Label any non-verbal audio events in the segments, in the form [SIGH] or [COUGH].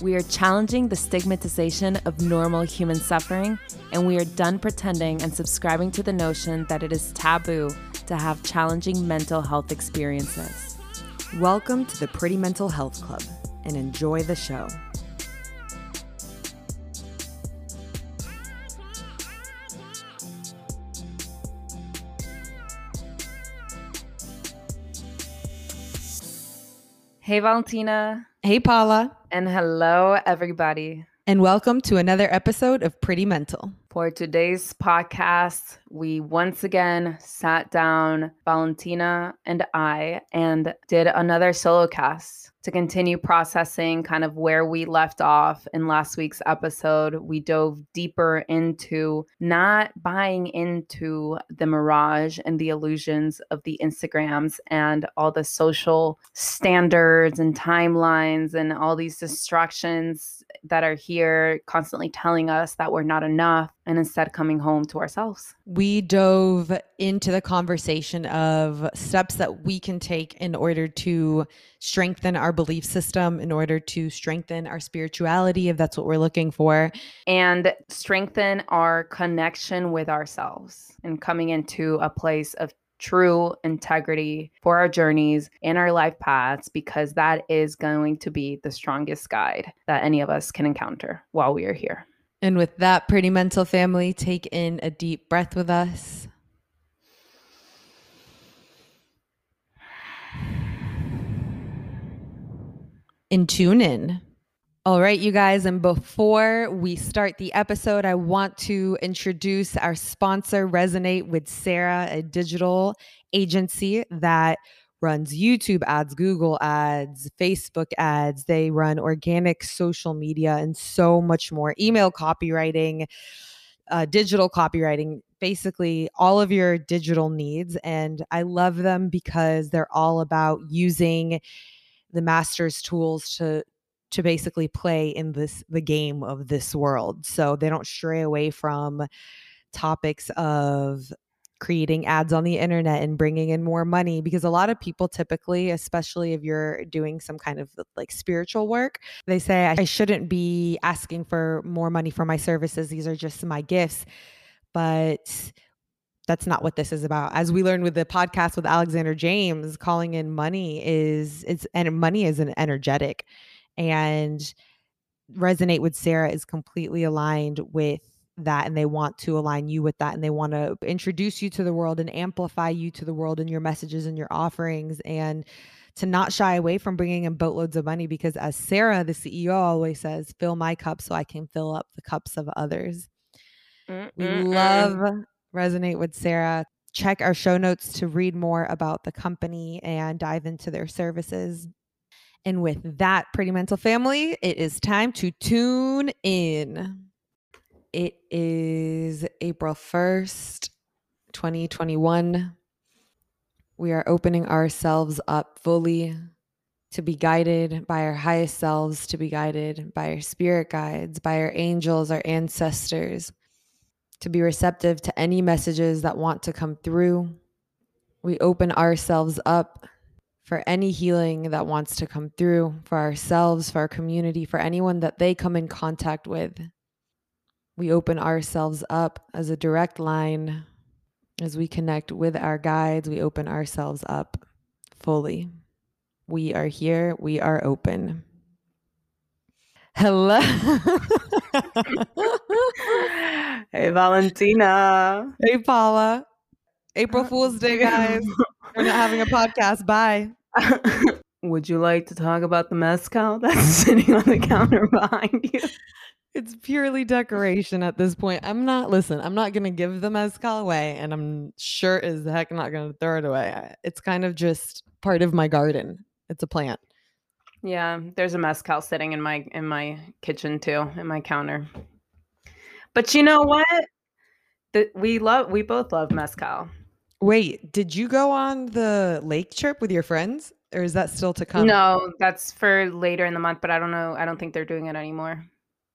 We are challenging the stigmatization of normal human suffering, and we are done pretending and subscribing to the notion that it is taboo to have challenging mental health experiences. Welcome to the Pretty Mental Health Club and enjoy the show. Hey, Valentina. Hey, Paula. And hello, everybody. And welcome to another episode of Pretty Mental. For today's podcast, we once again sat down, Valentina and I, and did another solo cast to continue processing kind of where we left off in last week's episode. We dove deeper into not buying into the mirage and the illusions of the Instagrams and all the social standards and timelines and all these distractions that are here constantly telling us that we're not enough and instead coming home to ourselves. We dove into the conversation of steps that we can take in order to strengthen our belief system, in order to strengthen our spirituality, if that's what we're looking for, and strengthen our connection with ourselves and coming into a place of true integrity for our journeys and our life paths because that is going to be the strongest guide that any of us can encounter while we are here. And with that, pretty mental family, take in a deep breath with us. And tune in. All right, you guys. And before we start the episode, I want to introduce our sponsor, Resonate with Sarah, a digital agency that runs YouTube ads, Google ads, Facebook ads. They run organic social media and so much more, email copywriting, uh, digital copywriting, basically all of your digital needs. And I love them because they're all about using the master's tools to to basically play in this the game of this world. So they don't stray away from topics of creating ads on the internet and bringing in more money because a lot of people typically especially if you're doing some kind of like spiritual work they say I shouldn't be asking for more money for my services these are just my gifts but that's not what this is about. As we learned with the podcast with Alexander James, calling in money is it's and money is an energetic and resonate with Sarah is completely aligned with that and they want to align you with that and they want to introduce you to the world and amplify you to the world and your messages and your offerings and to not shy away from bringing in boatloads of money because as Sarah the CEO always says fill my cup so I can fill up the cups of others. Mm-mm-mm. We love resonate with Sarah. Check our show notes to read more about the company and dive into their services. And with that, Pretty Mental Family, it is time to tune in. It is April 1st, 2021. We are opening ourselves up fully to be guided by our highest selves, to be guided by our spirit guides, by our angels, our ancestors, to be receptive to any messages that want to come through. We open ourselves up for any healing that wants to come through for ourselves, for our community, for anyone that they come in contact with. We open ourselves up as a direct line as we connect with our guides. We open ourselves up fully. We are here, we are open. Hello. [LAUGHS] hey, Valentina. Hey, Paula. April uh, Fool's Day, guys. [LAUGHS] We're not having a podcast. Bye. [LAUGHS] Would you like to talk about the mezcal [LAUGHS] that's sitting on the counter behind you? It's purely decoration at this point. I'm not, listen, I'm not going to give the mezcal away, and I'm sure as heck not going to throw it away. It's kind of just part of my garden. It's a plant. Yeah, there's a mezcal sitting in my in my kitchen too, in my counter. But you know what? The, we love we both love mezcal. Wait, did you go on the lake trip with your friends? Or is that still to come? No, that's for later in the month, but I don't know. I don't think they're doing it anymore.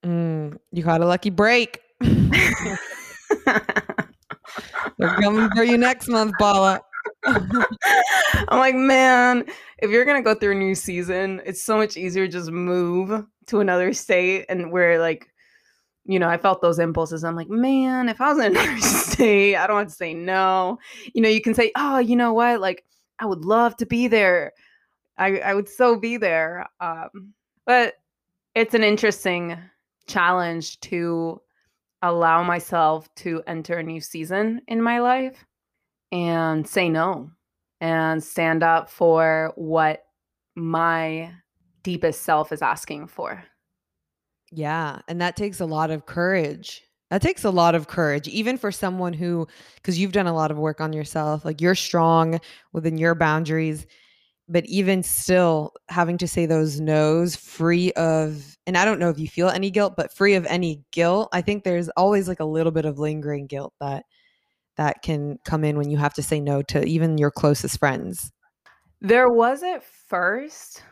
Mm, you got a lucky break. [LAUGHS] They're coming for you next month, Paula. [LAUGHS] I'm like, man, if you're gonna go through a new season, it's so much easier to just move to another state and where like, you know, I felt those impulses. I'm like, man, if I was in [LAUGHS] state, I don't want to say no. You know, you can say, oh, you know what? Like, I would love to be there. I, I would so be there. Um, but it's an interesting challenge to allow myself to enter a new season in my life and say no and stand up for what my deepest self is asking for. Yeah. And that takes a lot of courage. That takes a lot of courage, even for someone who, because you've done a lot of work on yourself, like you're strong within your boundaries but even still having to say those no's free of and i don't know if you feel any guilt but free of any guilt i think there's always like a little bit of lingering guilt that that can come in when you have to say no to even your closest friends there was at first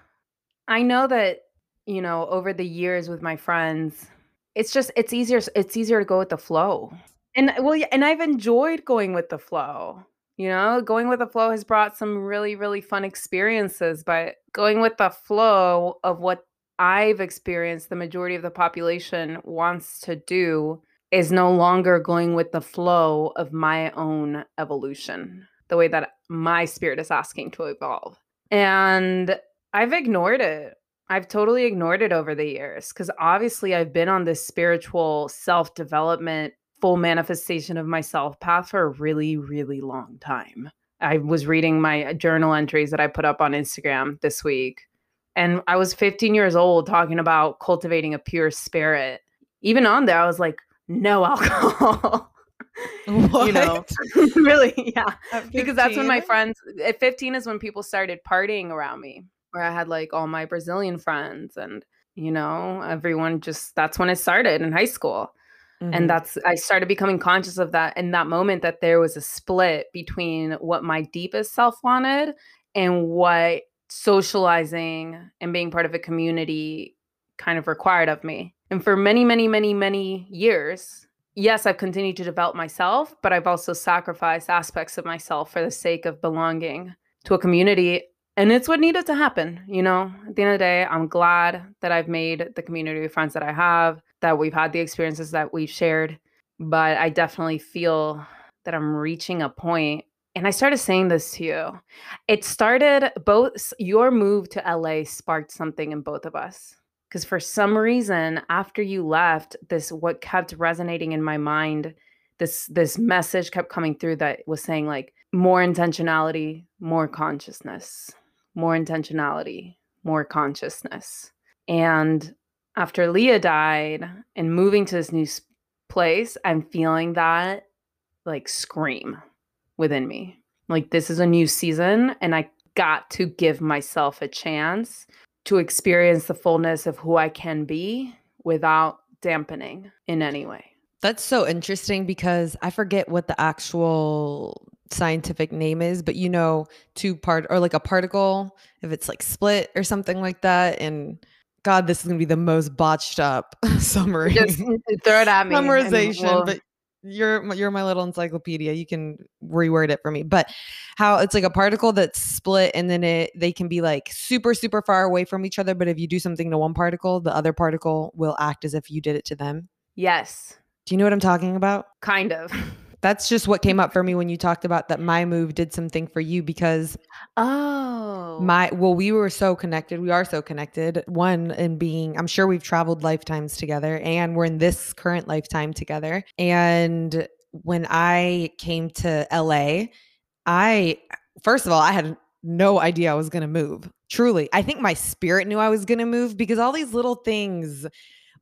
i know that you know over the years with my friends it's just it's easier it's easier to go with the flow and uh, well yeah, and i've enjoyed going with the flow you know, going with the flow has brought some really, really fun experiences, but going with the flow of what I've experienced the majority of the population wants to do is no longer going with the flow of my own evolution, the way that my spirit is asking to evolve. And I've ignored it. I've totally ignored it over the years because obviously I've been on this spiritual self development full manifestation of myself path for a really, really long time. I was reading my uh, journal entries that I put up on Instagram this week. And I was 15 years old talking about cultivating a pure spirit. Even on there, I was like, no [LAUGHS] alcohol. you know, [LAUGHS] really, yeah. Because that's when my friends, at 15 is when people started partying around me, where I had like all my Brazilian friends and, you know, everyone just, that's when it started in high school. Mm-hmm. And that's, I started becoming conscious of that in that moment that there was a split between what my deepest self wanted and what socializing and being part of a community kind of required of me. And for many, many, many, many years, yes, I've continued to develop myself, but I've also sacrificed aspects of myself for the sake of belonging to a community. And it's what needed to happen. You know, at the end of the day, I'm glad that I've made the community of friends that I have that we've had the experiences that we've shared. But I definitely feel that I'm reaching a point and I started saying this to you. It started both your move to LA sparked something in both of us. Because for some reason, after you left, this what kept resonating in my mind, this this message kept coming through that was saying like more intentionality, more consciousness, more intentionality, more consciousness. And after Leah died and moving to this new place, I'm feeling that like scream within me. Like this is a new season and I got to give myself a chance to experience the fullness of who I can be without dampening in any way. That's so interesting because I forget what the actual scientific name is, but you know, two part or like a particle, if it's like split or something like that. And God, this is gonna be the most botched up [LAUGHS] summary. Just throw it at me. Summarization, we'll... but you're you're my little encyclopedia. You can reword it for me. But how it's like a particle that's split, and then it they can be like super super far away from each other. But if you do something to one particle, the other particle will act as if you did it to them. Yes. Do you know what I'm talking about? Kind of. [LAUGHS] That's just what came up for me when you talked about that my move did something for you because oh. my well we were so connected we are so connected one in being I'm sure we've traveled lifetimes together and we're in this current lifetime together. And when I came to LA I first of all I had no idea I was going to move truly. I think my spirit knew I was going to move because all these little things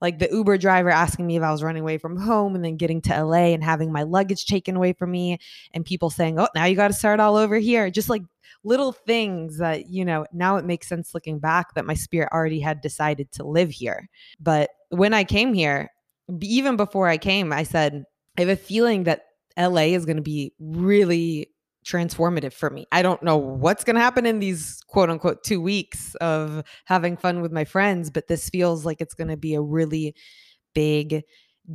like the Uber driver asking me if I was running away from home and then getting to LA and having my luggage taken away from me and people saying, "Oh, now you got to start all over here." Just like little things that, you know, now it makes sense looking back that my spirit already had decided to live here. But when I came here, even before I came, I said, I have a feeling that LA is going to be really transformative for me. I don't know what's going to happen in these quote unquote two weeks of having fun with my friends, but this feels like it's going to be a really big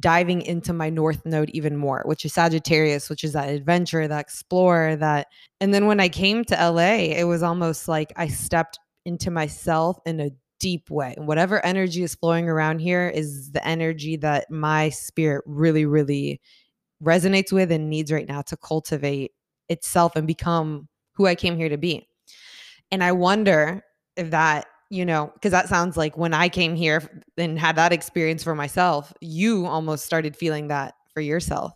diving into my north node even more, which is Sagittarius, which is that adventure, that explorer, that. And then when I came to LA, it was almost like I stepped into myself in a deep way. And whatever energy is flowing around here is the energy that my spirit really, really resonates with and needs right now to cultivate itself and become who I came here to be. And I wonder if that, you know, because that sounds like when I came here and had that experience for myself, you almost started feeling that for yourself.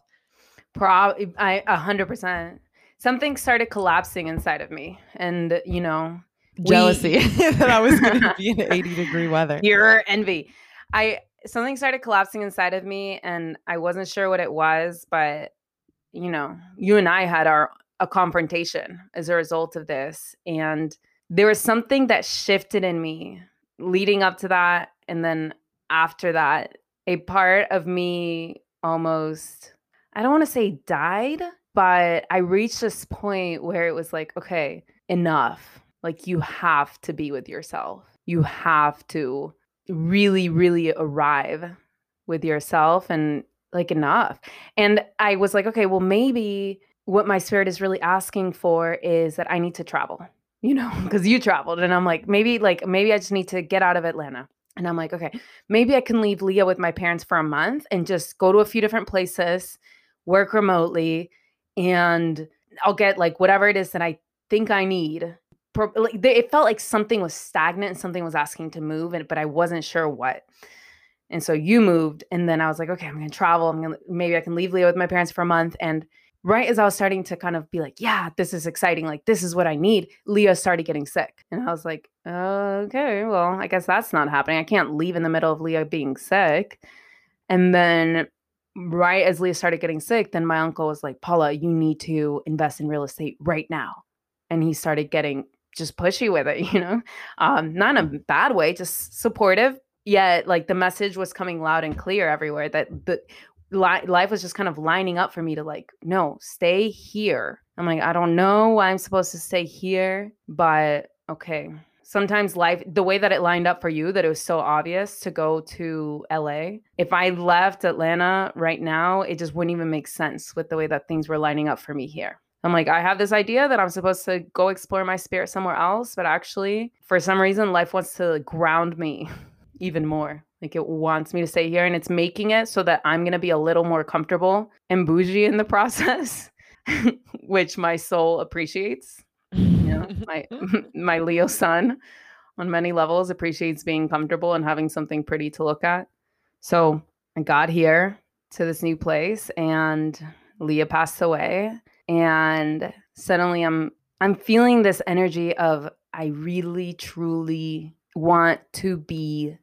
Probably, I a hundred percent. Something started collapsing inside of me, and you know, jealousy [LAUGHS] that I was going to be in [LAUGHS] 80 degree weather. Your envy. I something started collapsing inside of me, and I wasn't sure what it was, but you know, you and I had our a confrontation as a result of this. And there was something that shifted in me leading up to that. And then after that, a part of me almost, I don't want to say died, but I reached this point where it was like, okay, enough. Like you have to be with yourself. You have to really, really arrive with yourself and like enough. And I was like, okay, well, maybe what my spirit is really asking for is that I need to travel, [LAUGHS] you know, because you traveled. And I'm like, maybe, like, maybe I just need to get out of Atlanta. And I'm like, okay, maybe I can leave Leah with my parents for a month and just go to a few different places, work remotely, and I'll get like whatever it is that I think I need. It felt like something was stagnant and something was asking to move, and but I wasn't sure what. And so you moved, and then I was like, okay, I'm gonna travel. I'm gonna maybe I can leave Leah with my parents for a month. And right as I was starting to kind of be like, yeah, this is exciting. Like this is what I need. Leah started getting sick, and I was like, okay, well, I guess that's not happening. I can't leave in the middle of Leah being sick. And then right as Leah started getting sick, then my uncle was like, Paula, you need to invest in real estate right now. And he started getting just pushy with it, [LAUGHS] you know, um, not in a bad way, just supportive, yet like the message was coming loud and clear everywhere that the li- life was just kind of lining up for me to like no stay here. I'm like i don't know why i'm supposed to stay here but okay. Sometimes life the way that it lined up for you that it was so obvious to go to LA if i left atlanta right now it just wouldn't even make sense with the way that things were lining up for me here. I'm like i have this idea that i'm supposed to go explore my spirit somewhere else but actually for some reason life wants to ground me [LAUGHS] even more. Like it wants me to stay here and it's making it so that I'm going to be a little more comfortable and bougie in the [LAUGHS] process, [LAUGHS] which my soul appreciates. You know, [LAUGHS] my my Leo sun on many levels appreciates being comfortable and having something pretty to look at. So, I got here to this new place and Leah passed away and suddenly I'm I'm feeling this energy of I really truly want to be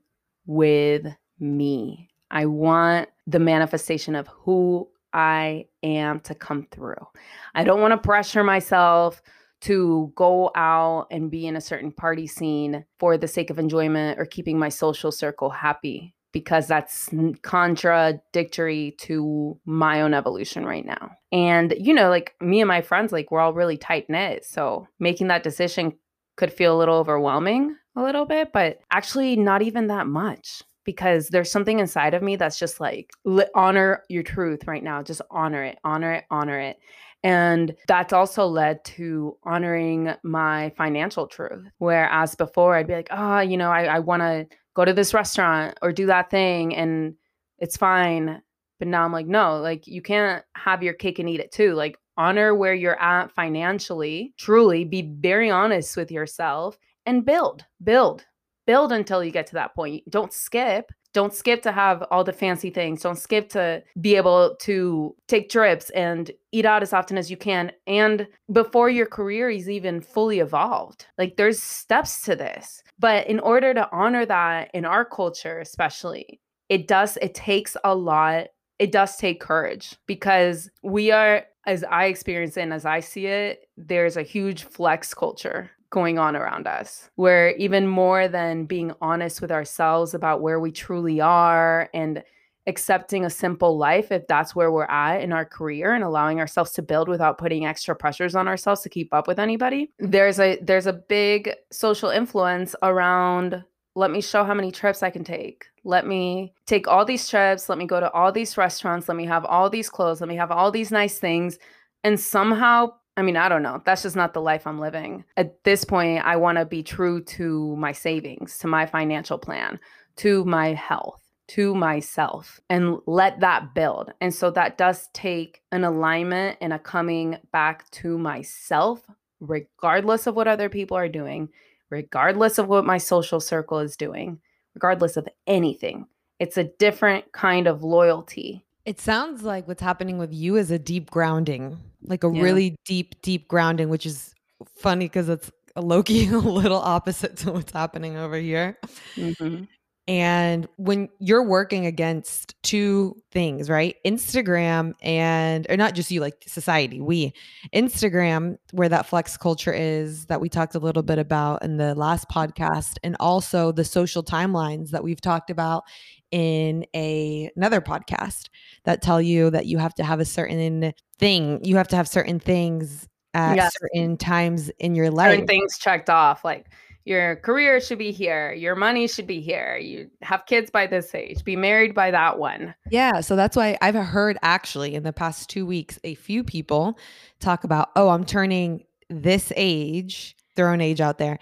with me. I want the manifestation of who I am to come through. I don't want to pressure myself to go out and be in a certain party scene for the sake of enjoyment or keeping my social circle happy because that's contradictory to my own evolution right now. And you know, like me and my friends like we're all really tight knit, so making that decision could feel a little overwhelming a little bit, but actually not even that much because there's something inside of me that's just like honor your truth right now. Just honor it, honor it, honor it. And that's also led to honoring my financial truth. Whereas before, I'd be like, oh, you know, I, I want to go to this restaurant or do that thing and it's fine. But now I'm like, no, like you can't have your cake and eat it too. Like honor where you're at financially, truly be very honest with yourself and build, build, build until you get to that point. Don't skip. Don't skip to have all the fancy things. Don't skip to be able to take trips and eat out as often as you can. And before your career is even fully evolved, like there's steps to this. But in order to honor that in our culture, especially, it does, it takes a lot. It does take courage because we are, as I experience it and as I see it, there's a huge flex culture going on around us, where even more than being honest with ourselves about where we truly are and accepting a simple life if that's where we're at in our career and allowing ourselves to build without putting extra pressures on ourselves to keep up with anybody there's a there's a big social influence around let me show how many trips I can take. Let me take all these trips. Let me go to all these restaurants. Let me have all these clothes. Let me have all these nice things. And somehow, I mean, I don't know. That's just not the life I'm living. At this point, I want to be true to my savings, to my financial plan, to my health to myself and let that build. And so that does take an alignment and a coming back to myself, regardless of what other people are doing, regardless of what my social circle is doing, regardless of anything. It's a different kind of loyalty. It sounds like what's happening with you is a deep grounding, like a yeah. really deep, deep grounding, which is funny because it's a lowkey [LAUGHS] a little opposite to what's happening over here. Mm-hmm. And when you're working against two things, right? Instagram and, or not just you, like society, we, Instagram, where that flex culture is that we talked a little bit about in the last podcast, and also the social timelines that we've talked about in a another podcast that tell you that you have to have a certain thing, you have to have certain things at yes. certain times in your life. Certain things checked off, like your career should be here your money should be here you have kids by this age be married by that one. Yeah so that's why i've heard actually in the past two weeks a few people talk about oh i'm turning this age their own age out there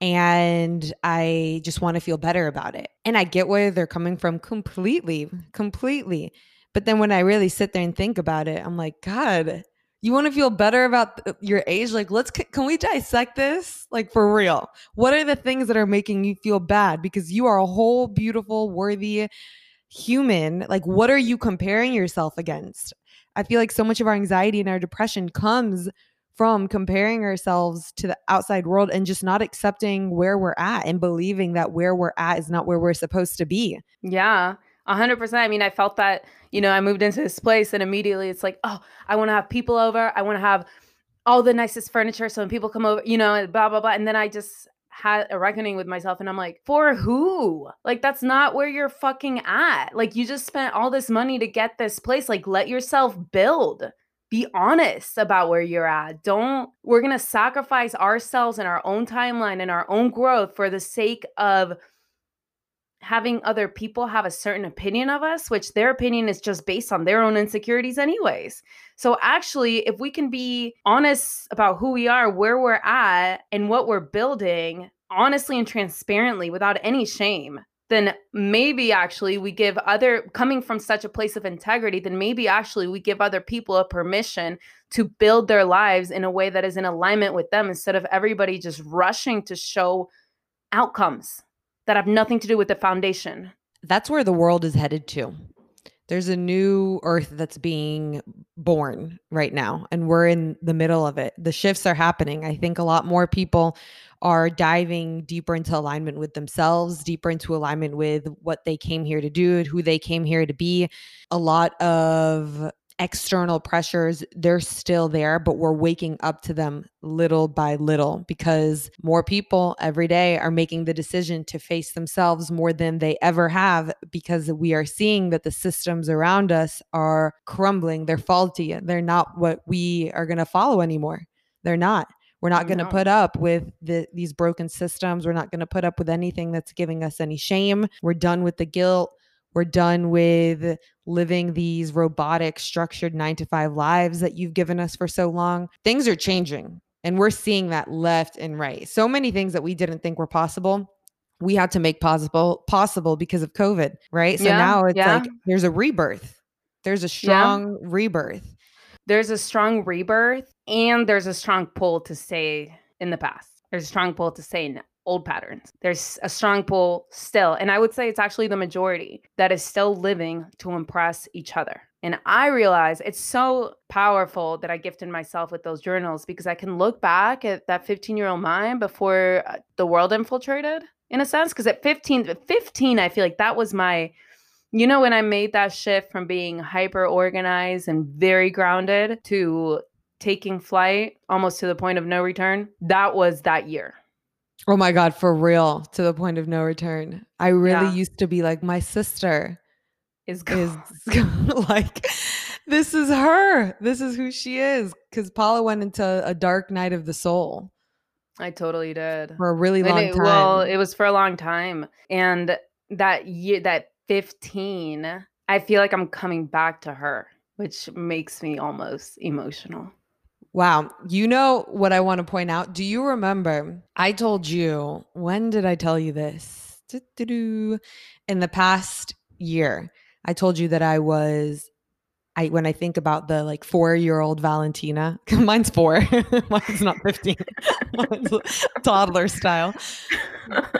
and i just want to feel better about it. And i get where they're coming from completely completely. But then when i really sit there and think about it i'm like god you want to feel better about your age? Like let's can we dissect this? Like for real. What are the things that are making you feel bad? Because you are a whole beautiful worthy human. Like what are you comparing yourself against? I feel like so much of our anxiety and our depression comes from comparing ourselves to the outside world and just not accepting where we're at and believing that where we're at is not where we're supposed to be. Yeah a hundred percent. I mean, I felt that, you know, I moved into this place and immediately it's like, oh, I want to have people over. I want to have all the nicest furniture. So when people come over, you know, blah, blah, blah. And then I just had a reckoning with myself and I'm like, for who? Like, that's not where you're fucking at. Like, you just spent all this money to get this place. Like, let yourself build. Be honest about where you're at. Don't, we're going to sacrifice ourselves and our own timeline and our own growth for the sake of having other people have a certain opinion of us, which their opinion is just based on their own insecurities, anyways. So, actually, if we can be honest about who we are, where we're at, and what we're building, honestly and transparently without any shame, then maybe actually we give other, coming from such a place of integrity, then maybe actually we give other people a permission to build their lives in a way that is in alignment with them instead of everybody just rushing to show outcomes that have nothing to do with the foundation. That's where the world is headed to. There's a new earth that's being born right now, and we're in the middle of it. The shifts are happening. I think a lot more people are diving deeper into alignment with themselves, deeper into alignment with what they came here to do, who they came here to be. A lot of external pressures, they're still there, but we're waking up to them little by little because more people every day are making the decision to face themselves more than they ever have because we are seeing that the systems around us are crumbling, they're faulty, they're not what we are going to follow anymore. They're not. We're not going to put up with the, these broken systems. We're not going to put up with anything that's giving us any shame. We're done with the guilt. We're done with living these robotic, structured nine to five lives that you've given us for so long. Things are changing, and we're seeing that left and right. So many things that we didn't think were possible. We had to make possible possible because of COVID, right? So yeah, now it's yeah. like there's a rebirth. There's a strong yeah. rebirth. There's a strong rebirth and there's a strong pull to stay in the past. There's a strong pull to stay old patterns. There's a strong pull still. And I would say it's actually the majority that is still living to impress each other. And I realize it's so powerful that I gifted myself with those journals because I can look back at that 15 year old mind before uh, the world infiltrated, in a sense. Because at 15, 15, I feel like that was my, you know, when I made that shift from being hyper organized and very grounded to taking flight almost to the point of no return, that was that year Oh my God, for real, to the point of no return. I really yeah. used to be like, my sister. is, [LAUGHS] is [LAUGHS] like this is her. This is who she is. Because Paula went into a dark night of the soul. I totally did for a really long it, time. Well, it was for a long time, and that year, that fifteen, I feel like I'm coming back to her, which makes me almost emotional. Wow. You know what I want to point out? Do you remember? I told you, when did I tell you this? In the past year, I told you that I was I when I think about the like four year old Valentina, [LAUGHS] mine's four, [LAUGHS] mine's not 15, [LAUGHS] mine's toddler style.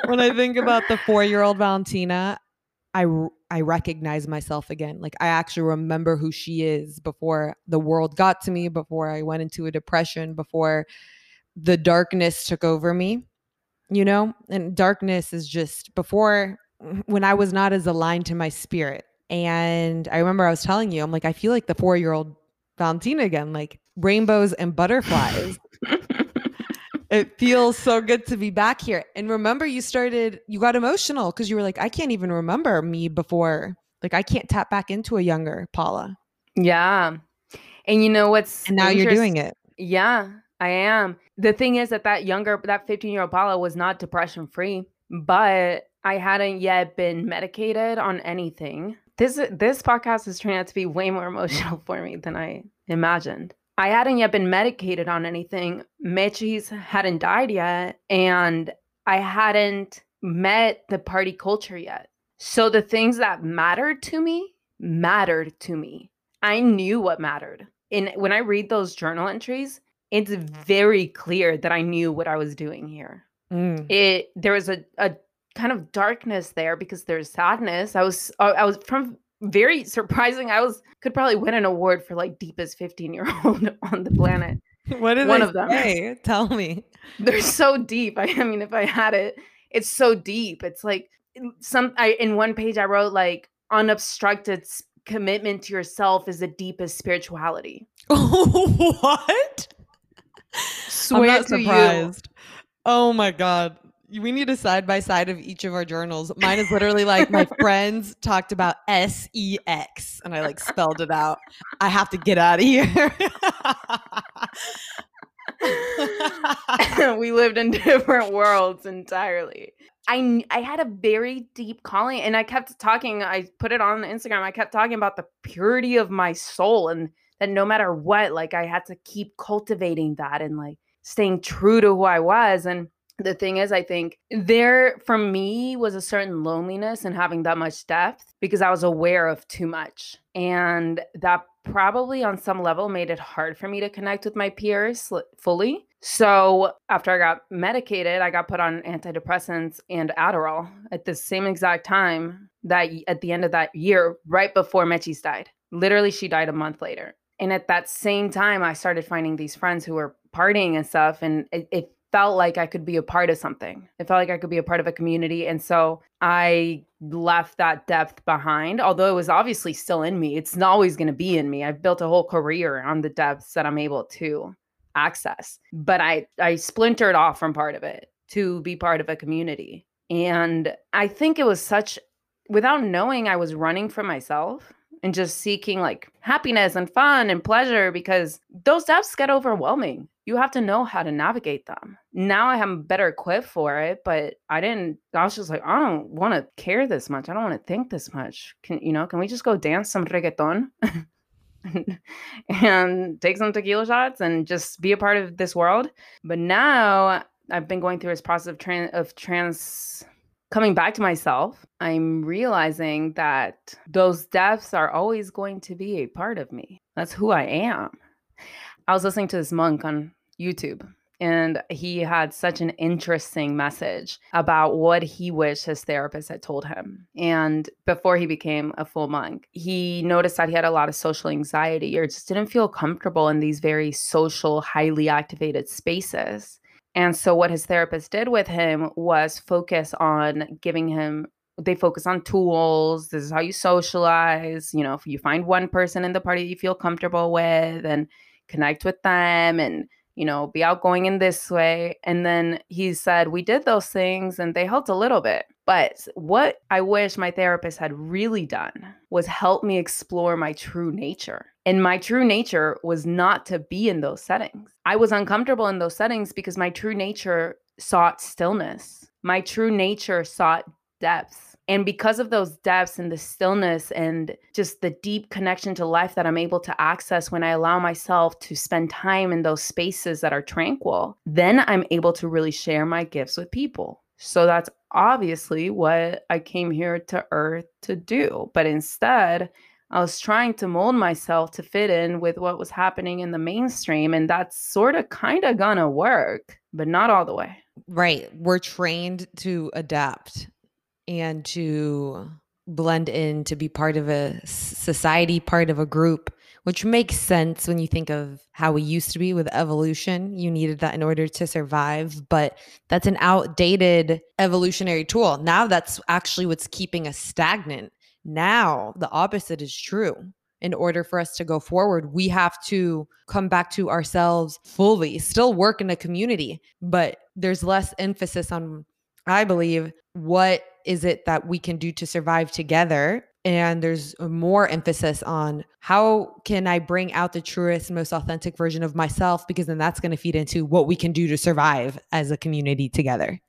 When I think about the four year old Valentina, I I recognize myself again. Like I actually remember who she is before the world got to me, before I went into a depression, before the darkness took over me. You know, and darkness is just before when I was not as aligned to my spirit and I remember I was telling you, I'm like, I feel like the four year old Valentina again, like rainbows and butterflies. [LAUGHS] it feels so good to be back here. And remember, you started, you got emotional because you were like, I can't even remember me before. Like, I can't tap back into a younger Paula. Yeah. And you know what's. And now you're doing it. Yeah, I am. The thing is that that younger, that 15 year old Paula was not depression free, but I hadn't yet been medicated on anything this this podcast is turning out to be way more [LAUGHS] emotional for me than I imagined. I hadn't yet been medicated on anything. Mitchie's hadn't died yet, and I hadn't met the party culture yet. So the things that mattered to me mattered to me. I knew what mattered. And when I read those journal entries, it's very clear that I knew what I was doing here. Mm. It there was a, a kind of darkness there because there's sadness. I was I was from very surprising. I was could probably win an award for like deepest 15 year old [LAUGHS] on the planet. What did one of them say? Tell me. They're so deep. I, I mean, if I had it, it's so deep. It's like some. I in one page I wrote like unobstructed commitment to yourself is the deepest spirituality. [LAUGHS] what? Swear I'm not surprised. You. Oh my god we need a side by side of each of our journals. Mine is literally like my [LAUGHS] friends talked about S E X and I like spelled it out. I have to get out of here. [LAUGHS] we lived in different worlds entirely. I I had a very deep calling and I kept talking I put it on Instagram. I kept talking about the purity of my soul and that no matter what like I had to keep cultivating that and like staying true to who I was and the thing is, I think there for me was a certain loneliness and having that much depth because I was aware of too much. And that probably on some level made it hard for me to connect with my peers fully. So after I got medicated, I got put on antidepressants and Adderall at the same exact time that at the end of that year, right before Mechi's died. Literally, she died a month later. And at that same time, I started finding these friends who were partying and stuff. And it, it felt like I could be a part of something. It felt like I could be a part of a community. And so I left that depth behind, although it was obviously still in me. It's not always going to be in me. I've built a whole career on the depths that I'm able to access. But I I splintered off from part of it to be part of a community. And I think it was such without knowing I was running for myself and just seeking like happiness and fun and pleasure because those depths get overwhelming you have to know how to navigate them. Now I am better equipped for it, but I didn't. I was just like, I don't want to care this much. I don't want to think this much. Can you know? Can we just go dance some reggaeton [LAUGHS] and take some tequila shots and just be a part of this world? But now I've been going through this process of trans of trans coming back to myself. I'm realizing that those depths are always going to be a part of me. That's who I am. I was listening to this monk on YouTube and he had such an interesting message about what he wished his therapist had told him. And before he became a full monk, he noticed that he had a lot of social anxiety or just didn't feel comfortable in these very social, highly activated spaces. And so, what his therapist did with him was focus on giving him they focus on tools. This is how you socialize. You know, if you find one person in the party you feel comfortable with, and connect with them and you know be outgoing in this way and then he said we did those things and they helped a little bit But what I wish my therapist had really done was help me explore my true nature. And my true nature was not to be in those settings. I was uncomfortable in those settings because my true nature sought stillness. My true nature sought depth. And because of those depths and the stillness and just the deep connection to life that I'm able to access when I allow myself to spend time in those spaces that are tranquil, then I'm able to really share my gifts with people. So that's obviously what I came here to earth to do. But instead, I was trying to mold myself to fit in with what was happening in the mainstream. And that's sort of kind of gonna work, but not all the way. Right. We're trained to adapt and to blend in, to be part of a society, part of a group which makes sense when you think of how we used to be with evolution. You needed that in order to survive, but that's an outdated evolutionary tool. Now that's actually what's keeping us stagnant. Now the opposite is true. In order for us to go forward, we have to come back to ourselves fully, still work in a community, but there's less emphasis on, I believe, what is it that we can do to survive together and there's more emphasis on how can I bring out the truest, most authentic version of myself because then that's going to feed into what we can do to survive as a community together.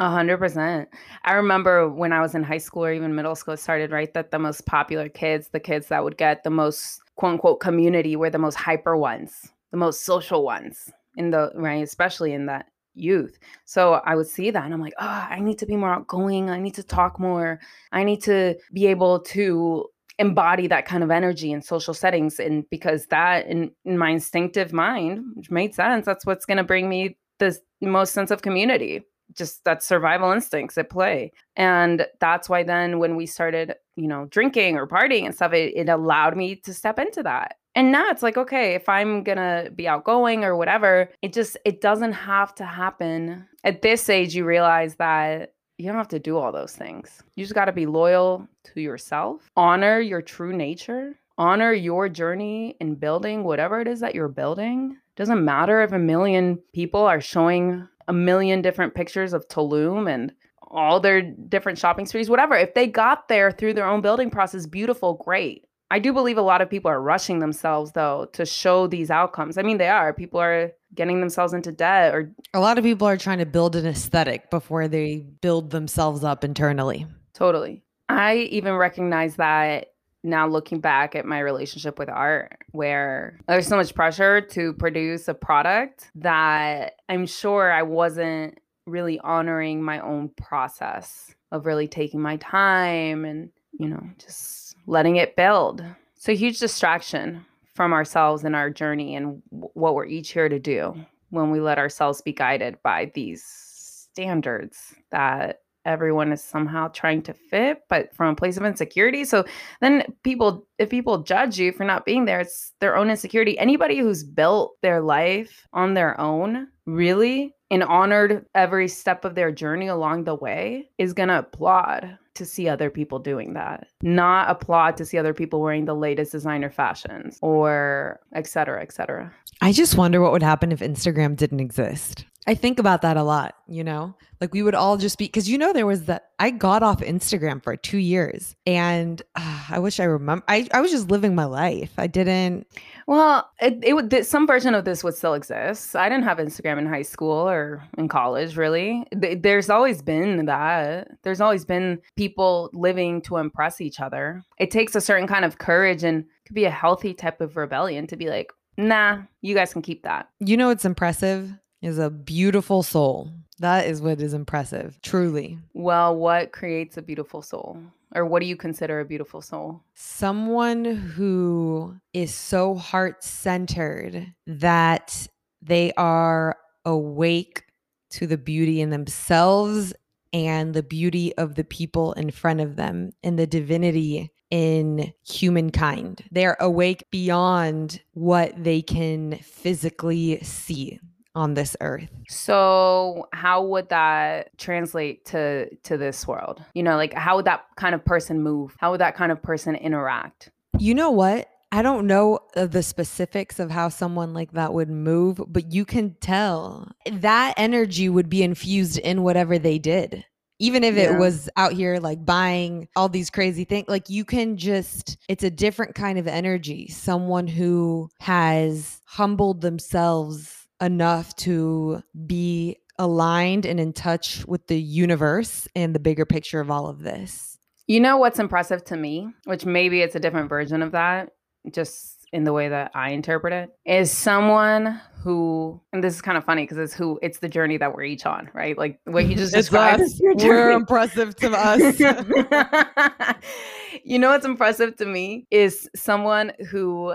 A hundred percent. I remember when I was in high school or even middle school, started right that the most popular kids, the kids that would get the most quote unquote community, were the most hyper ones, the most social ones in the right, especially in that youth. So I would see that and I'm like, oh, I need to be more outgoing. I need to talk more. I need to be able to embody that kind of energy in social settings. And because that in, in my instinctive mind, which made sense, that's what's going to bring me the most sense of community. Just that survival instincts at play. And that's why then when we started, you know, drinking or partying and stuff, it, it allowed me to step into that and now it's like okay if i'm gonna be outgoing or whatever it just it doesn't have to happen. At this age you realize that you don't have to do all those things. You just got to be loyal to yourself. Honor your true nature. Honor your journey in building whatever it is that you're building. Doesn't matter if a million people are showing a million different pictures of tulum and all their different shopping sprees whatever. If they got there through their own building process beautiful great I do believe a lot of people are rushing themselves though to show these outcomes. I mean, they are. People are getting themselves into debt or a lot of people are trying to build an aesthetic before they build themselves up internally. Totally. I even recognize that now looking back at my relationship with art where there's so much pressure to produce a product that I'm sure I wasn't really honoring my own process of really taking my time and, you know, just letting it build. So, huge distraction from ourselves and our journey and what we're each here to do when we let ourselves be guided by these standards that everyone is somehow trying to fit but from a place of insecurity so then people if people judge you for not being there it's their own insecurity anybody who's built their life on their own really and honored every step of their journey along the way is going to applaud to see other people doing that, not applaud to see other people wearing the latest designer fashions or et cetera, et cetera. I just wonder what would happen if Instagram didn't exist. I think about that a lot, you know? Like we would all just be because you know there was that I got off Instagram for 2 years and uh, I wish I remember I I was just living my life. I didn't Well, it, it would some version of this would still exist. I didn't have Instagram in high school or in college really. There's always been that. There's always been people living to impress each other. It takes a certain kind of courage and could be a healthy type of rebellion to be like, "Nah, you guys can keep that." You know it's impressive? Is a beautiful soul. That is what is impressive, truly. Well, what creates a beautiful soul? Or what do you consider a beautiful soul? Someone who is so heart centered that they are awake to the beauty in themselves and the beauty of the people in front of them and the divinity in humankind. They are awake beyond what they can physically see on this earth. So, how would that translate to to this world? You know, like how would that kind of person move? How would that kind of person interact? You know what? I don't know uh, the specifics of how someone like that would move, but you can tell that energy would be infused in whatever they did. even if Yeah. it was out here like buying all these crazy things like you can just it's a different kind of energy someone who has humbled themselves enough to be aligned and in touch with the universe and the bigger picture of all of this You know what's impressive to me, which maybe it's a different version of that, just in the way that I interpret it, is someone who, and this is kind of funny because it's who, it's the journey that we're each on, right? Like what you just [LAUGHS] It's described us. [LAUGHS] we're impressive to us [LAUGHS] you know what's impressive to me is someone who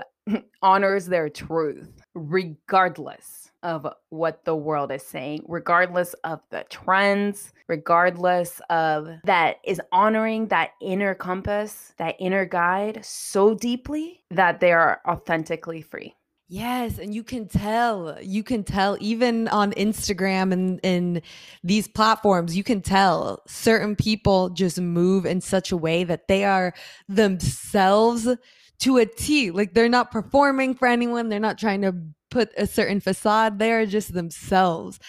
honors their truth regardless of what the world is saying, regardless of the trends, regardless of that is honoring that inner compass, that inner guide so deeply that they are authentically free. Yes, and you can tell. You can tell even on Instagram and in these platforms, you can tell certain people just move in such a way that they are themselves to a T. Like they're not performing for anyone, they're not trying to put a certain facade. They are just themselves.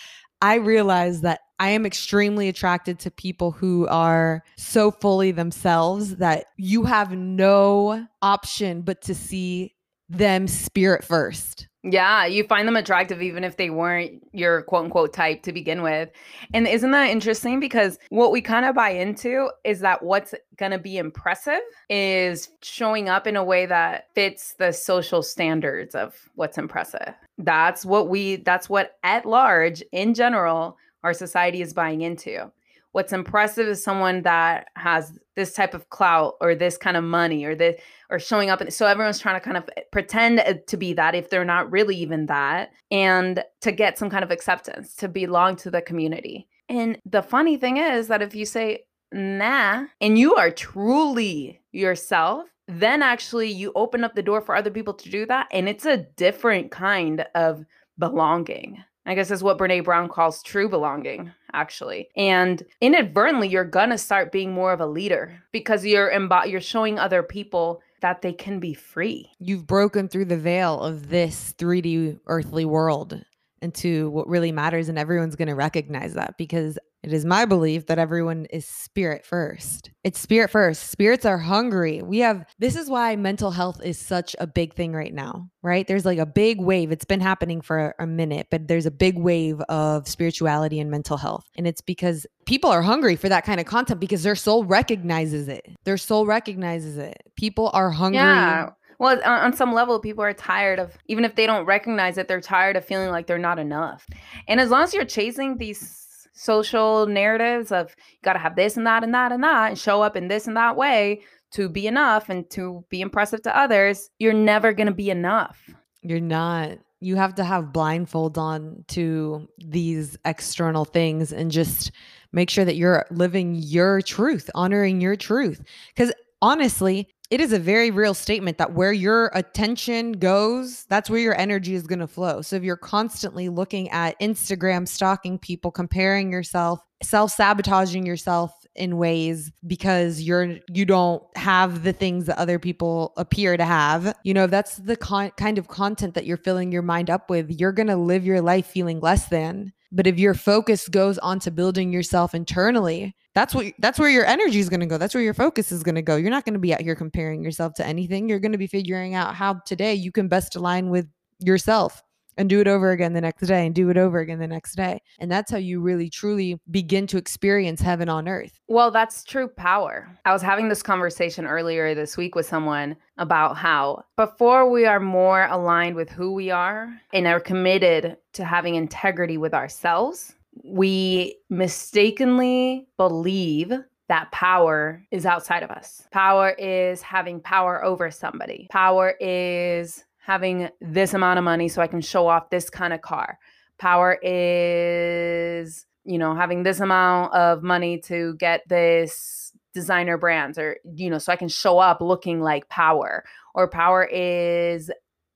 I realize that I am extremely attracted to people who are so fully themselves that you have no option but to see them spirit first. Yeah, you find them attractive even if they weren't your quote unquote type to begin with. And isn't that interesting? Because what we kind of buy into is that what's going to be impressive is showing up in a way that fits the social standards of what's impressive. That's what we, that's what at large, in general, our society is buying into. What's impressive is someone that has this type of clout or this kind of money or this or showing up and so everyone's trying to kind of pretend uh, to be that if they're not really even that and to get some kind of acceptance to belong to the community. And the funny thing is that if you say nah and you are truly yourself then actually you open up the door for other people to do that and it's a different kind of belonging I guess is what Brene Brown calls true belonging, actually. And inadvertently, you're gonna start being more of a leader because you're embo- you're showing other people that they can be free. You've broken through the veil of this 3D earthly world into what really matters, and everyone's going to recognize that because it is my belief that everyone is spirit first. It's spirit first. Spirits are hungry. We have, this is why mental health is such a big thing right now, right? There's like a big wave. It's been happening for a minute, but there's a big wave of spirituality and mental health. And it's because people are hungry for that kind of content because their soul recognizes it. Their soul recognizes it. People are hungry. Yeah. Well, on, some level, people are tired of, even if they don't recognize it, they're tired of feeling like they're not enough. And as long as you're chasing these social narratives of you got to have this and that and that and that and show up in this and that way to be enough and to be impressive to others, you're never going to be enough. You're not. You have to have blindfolds on to these external things and just make sure that you're living your truth, honoring your truth. Because honestly, it is a very real statement that where your attention goes, that's where your energy is going to flow. So if you're constantly looking at Instagram, stalking people, comparing yourself, self-sabotaging yourself in ways because you're you don't have the things that other people appear to have, you know, if that's the con- kind of content that you're filling your mind up with, you're going to live your life feeling less than. But if your focus goes onto building yourself internally, that's what that's where your energy is going to go. That's where your focus is going to go. You're not going to be out here comparing yourself to anything. You're going to be figuring out how today you can best align with yourself and do it over again the next day and do it over again the next day. And that's how you really truly begin to experience heaven on earth. Well, that's true power. I was having this conversation earlier this week with someone about how before we are more aligned with who we are and are committed to having integrity with ourselves, we mistakenly believe that power is outside of us. Power is having power over somebody. Power is having this amount of money so I can show off this kind of car. Power is, you know, having this amount of money to get this designer brands or, you know, so I can show up looking like power. Or power is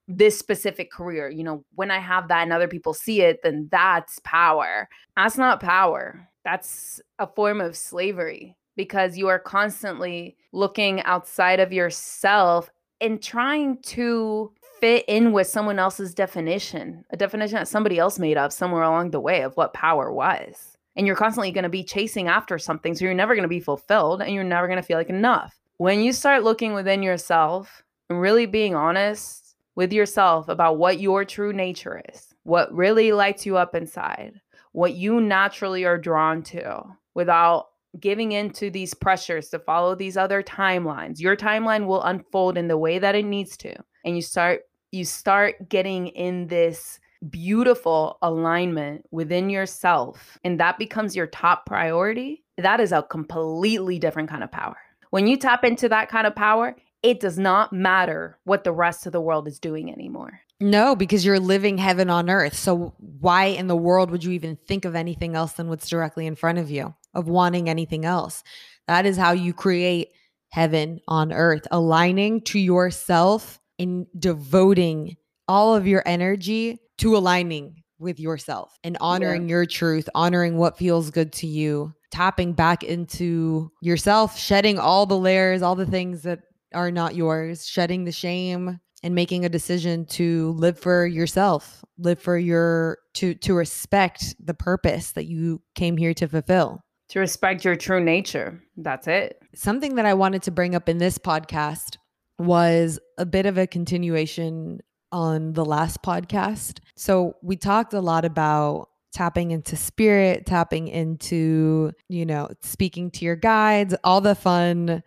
this specific career. You know, when I have that and other people see it, then that's power. That's not power. That's a form of slavery because you are constantly looking outside of yourself and trying to fit in with someone else's definition, a definition that somebody else made up somewhere along the way of what power was. and you're constantly going to be chasing after something. So you're never going to be fulfilled and you're never going to feel like enough. When you start looking within yourself and really being honest with yourself about what your true nature is, what really lights you up inside, what you naturally are drawn to without giving into these pressures to follow these other timelines. Your timeline will unfold in the way that it needs to. And you start you start getting in this beautiful alignment within yourself and that becomes your top priority. That is a completely different kind of power. When you tap into that kind of power, it does not matter what the rest of the world is doing anymore. No, because you're living heaven on earth. So why in the world would you even think of anything else than what's directly in front of you? of wanting anything else. That is how you create heaven on earth, aligning to yourself and devoting all of your energy to aligning with yourself and honoring yeah. your truth, honoring what feels good to you, tapping back into yourself, shedding all the layers, all the things that are not yours, shedding the shame and making a decision to live for yourself, live for your to to respect the purpose that you came here to fulfill to respect your true nature. That's it. Something that I wanted to bring up in this podcast was a bit of a continuation on the last podcast. So we talked a lot about tapping into spirit, tapping into, you know, speaking to your guides, all the fun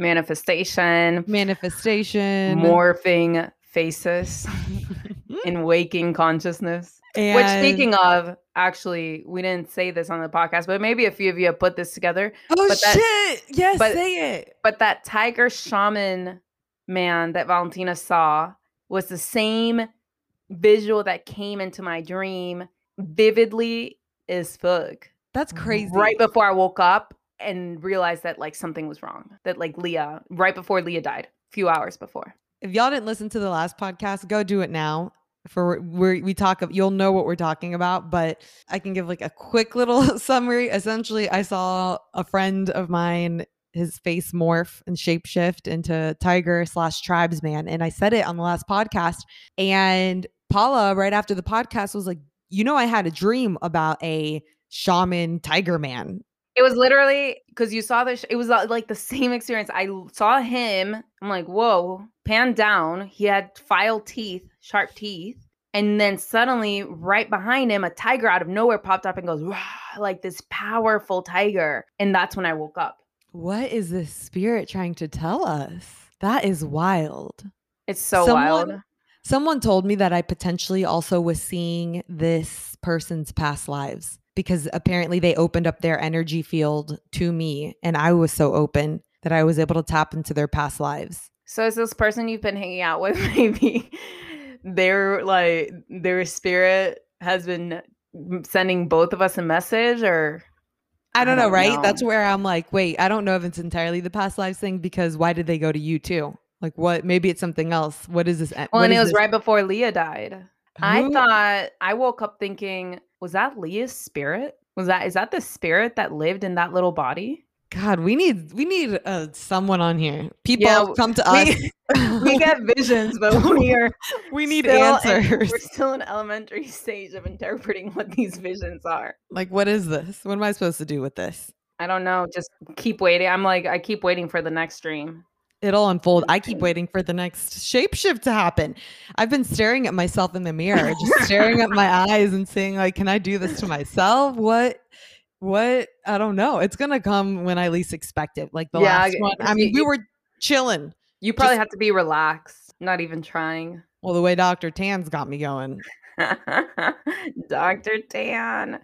manifestation, manifestation, morphing faces [LAUGHS] in waking consciousness. And Which, speaking of, actually, we didn't say this on the podcast, but maybe a few of you have put this together. Oh but that, shit! Yes, but, say it. But that tiger shaman man that Valentina saw was the same visual that came into my dream vividly as fuck. That's crazy. Right before I woke up and realized that like something was wrong. That like Leah, right before Leah died, a few hours before. If y'all didn't listen to the last podcast, go do it now for we we talk of you'll know what we're talking about but i can give like a quick little [LAUGHS] summary essentially i saw a friend of mine his face morph and shapeshift into tiger slash tribesman and i said it on the last podcast and paula right after the podcast was like you know i had a dream about a shaman tiger man it was literally because you saw this. It was uh, like the same experience. I saw him. I'm like, whoa, pan down. He had file teeth, sharp teeth. And then suddenly, right behind him, a tiger out of nowhere popped up and goes, like this powerful tiger. And that's when I woke up. What is this spirit trying to tell us? That is wild. It's so someone, wild. Someone told me that I potentially also was seeing this person's past lives because apparently they opened up their energy field to me and I was so open that I was able to tap into their past lives. So is this person you've been hanging out with [LAUGHS] maybe their like their spirit has been sending both of us a message or I don't, I don't know, right? Know. That's where I'm like, wait, I don't know if it's entirely the past lives thing because why did they go to you too? Like what maybe it's something else. What is this? Well, and it was this? right before Leah died. Who? I thought I woke up thinking was that Leah's spirit? Was that is that the spirit that lived in that little body? God, we need we need uh, someone on here. People yeah, come to us. [LAUGHS] We, get visions, but [LAUGHS] we are we need answers. In, we're still in elementary [LAUGHS] stage of interpreting what these visions are. Like, what is this? What am I supposed to do with this? I don't know. Just keep waiting. I'm like, I keep waiting for the next dream it'll unfold. I keep mm-hmm. waiting for the next shapeshift to happen. I've been staring at myself in the mirror, just staring at my [LAUGHS] eyes and saying, like, can I do this to myself? What what I don't know. It's gonna come when I least expect it. Like the yeah, last one. I mean, we were chilling. You probably just, have to be relaxed, not even trying. Well, the way Dr. Tan's got me going. [LAUGHS] Dr. Tan.